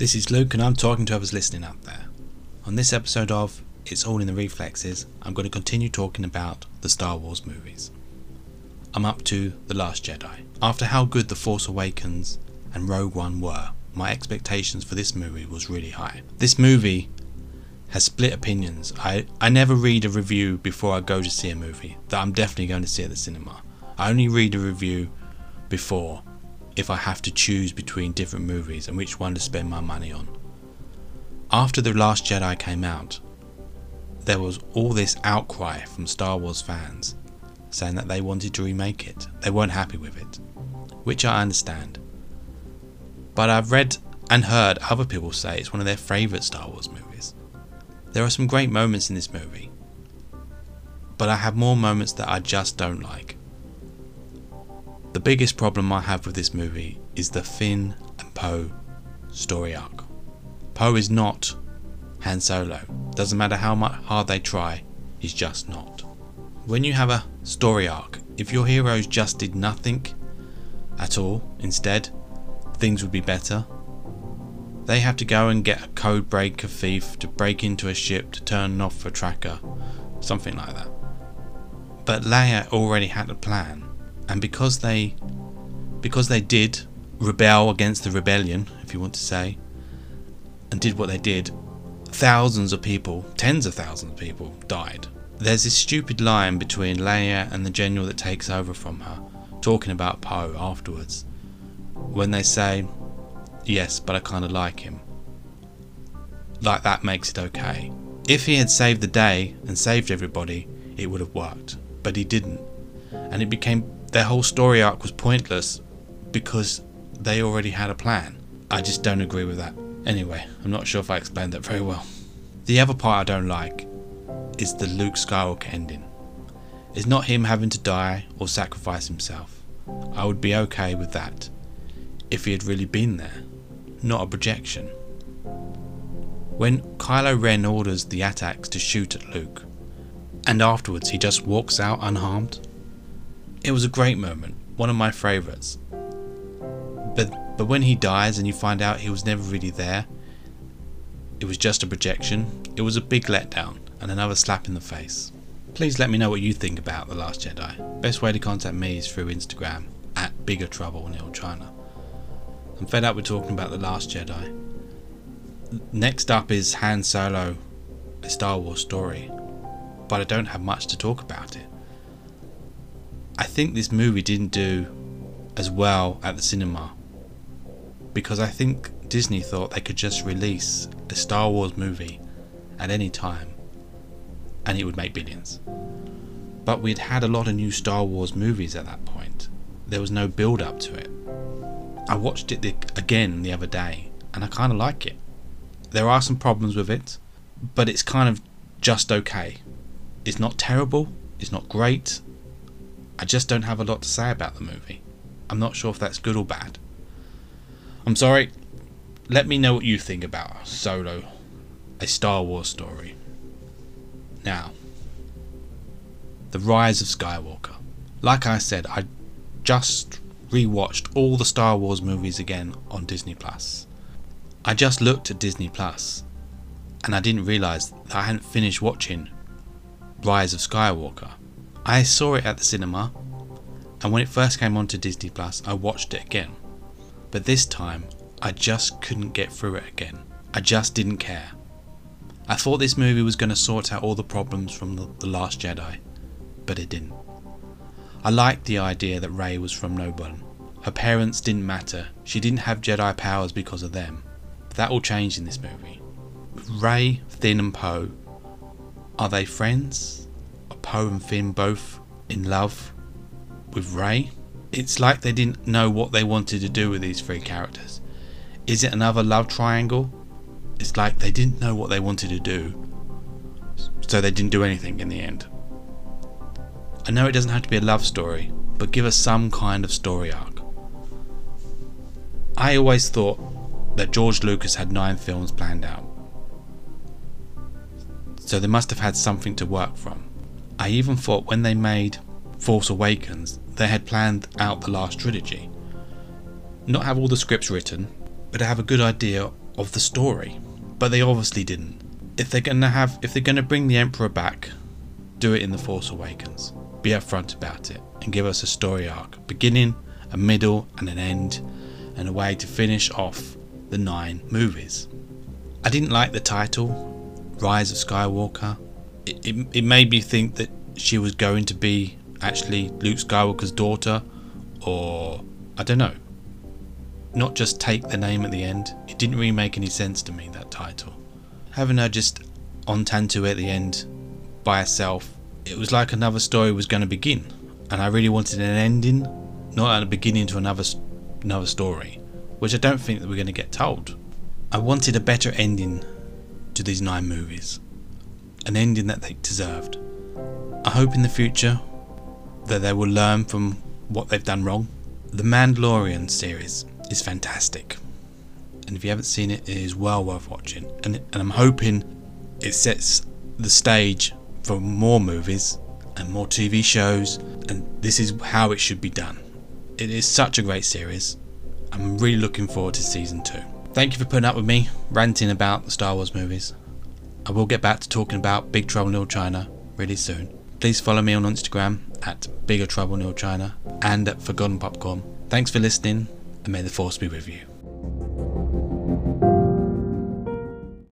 This is Luke, and I'm talking to others listening out there. On this episode of It's All in the Reflexes, I'm going to continue talking about the Star Wars movies. I'm up to The Last Jedi. After how good The Force Awakens and Rogue One were, my expectations for this movie was really high. This movie has split opinions. I, I never read a review before I go to see a movie that I'm definitely going to see at the cinema. I only read a review before if I have to choose between different movies and which one to spend my money on. After The Last Jedi came out, there was all this outcry from Star Wars fans saying that they wanted to remake it. They weren't happy with it, which I understand. But I've read and heard other people say it's one of their favourite Star Wars movies. There are some great moments in this movie, but I have more moments that I just don't like. The biggest problem I have with this movie is the Finn and Poe story arc. Poe is not Han Solo. Doesn't matter how much hard they try, he's just not. When you have a story arc, if your heroes just did nothing at all instead, things would be better. They have to go and get a code breaker thief to break into a ship to turn off a tracker, something like that. But Leia already had a plan, and because they because they did rebel against the rebellion, if you want to say, and did what they did, thousands of people, tens of thousands of people died. There's this stupid line between Leia and the general that takes over from her, talking about Poe afterwards, when they say, Yes, but I kind of like him. Like that makes it okay. If he had saved the day and saved everybody, it would have worked. But he didn't. And it became their whole story arc was pointless because they already had a plan. I just don't agree with that. Anyway, I'm not sure if I explained that very well. The other part I don't like is the Luke Skywalker ending. It's not him having to die or sacrifice himself. I would be okay with that if he had really been there, not a projection. When Kylo Ren orders the AT-ATs to shoot at Luke, and afterwards he just walks out unharmed, it was a great moment, one of my favourites. But but when he dies and you find out he was never really there, it was just a projection, it was a big letdown and another slap in the face. Please let me know what you think about The Last Jedi. Best way to contact me is through Instagram at Bigger Trouble Neil China. I'm fed up with talking about The Last Jedi. Next up is Han Solo, a Star Wars story, but I don't have much to talk about it. I think this movie didn't do as well at the cinema because I think Disney thought they could just release a Star Wars movie at any time and it would make billions. But we'd had a lot of new Star Wars movies at that point. There was no build up to it. I watched it again the other day and I kind of like it. There are some problems with it, but it's kind of just okay. It's not terrible, it's not great. I just don't have a lot to say about the movie. I'm not sure if that's good or bad. I'm sorry. Let me know what you think about Solo, a Star Wars story. Now, The Rise of Skywalker. Like I said, I just rewatched all the Star Wars movies again on Disney Plus. I just looked at Disney Plus and I didn't realize that I hadn't finished watching Rise of Skywalker. I saw it at the cinema and when it first came onto Disney Plus, I watched it again. But this time, I just couldn't get through it again. I just didn't care. I thought this movie was going to sort out all the problems from the, Last Jedi, but it didn't. I liked the idea that Rey was from no. Her parents didn't matter. She didn't have Jedi powers because of them. But that all changed in this movie. Rey, Finn, and Poe. Are they friends? Poe and Finn both in love with Rey? It's like they didn't know what they wanted to do with these three characters. Is it another love triangle? It's like they didn't know what they wanted to do, so they didn't do anything in the end. I know it doesn't have to be a love story, but give us some kind of story arc. I always thought that George Lucas had nine films planned out, so they must have had something to work from. I even thought when they made Force Awakens, they had planned out the last trilogy. Not have all the scripts written, but have a good idea of the story. But they obviously didn't. If they're gonna have if they're gonna bring the Emperor back, do it in The Force Awakens. Be upfront about it and give us a story arc, beginning, a middle, and an end, and a way to finish off the nine movies. I didn't like the title, Rise of Skywalker. It, it, made me think that she was going to be actually Luke Skywalker's daughter, or I don't know. Not just take the name at the end. It didn't really make any sense to me, that title. Having her just on Tatooine at the end by herself, it was like another story was going to begin. And I really wanted an ending, not a beginning to another, another story, which I don't think that we're going to get told. I wanted a better ending to these nine movies, an ending that they deserved. I hope in the future that they will learn from what they've done wrong. The Mandalorian series is fantastic, and if you haven't seen it, it is well worth watching. And, and I'm hoping it sets the stage for more movies and more TV shows, and this is how it should be done. It is such a great series. I'm really looking forward to season two. Thank you for putting up with me ranting about the Star Wars movies. I will get back to talking about Big Trouble in Little China really soon. Please follow me on Instagram at Bigger Trouble in Little China and at Forgotten Popcorn. Thanks for listening, and may the Force be with you.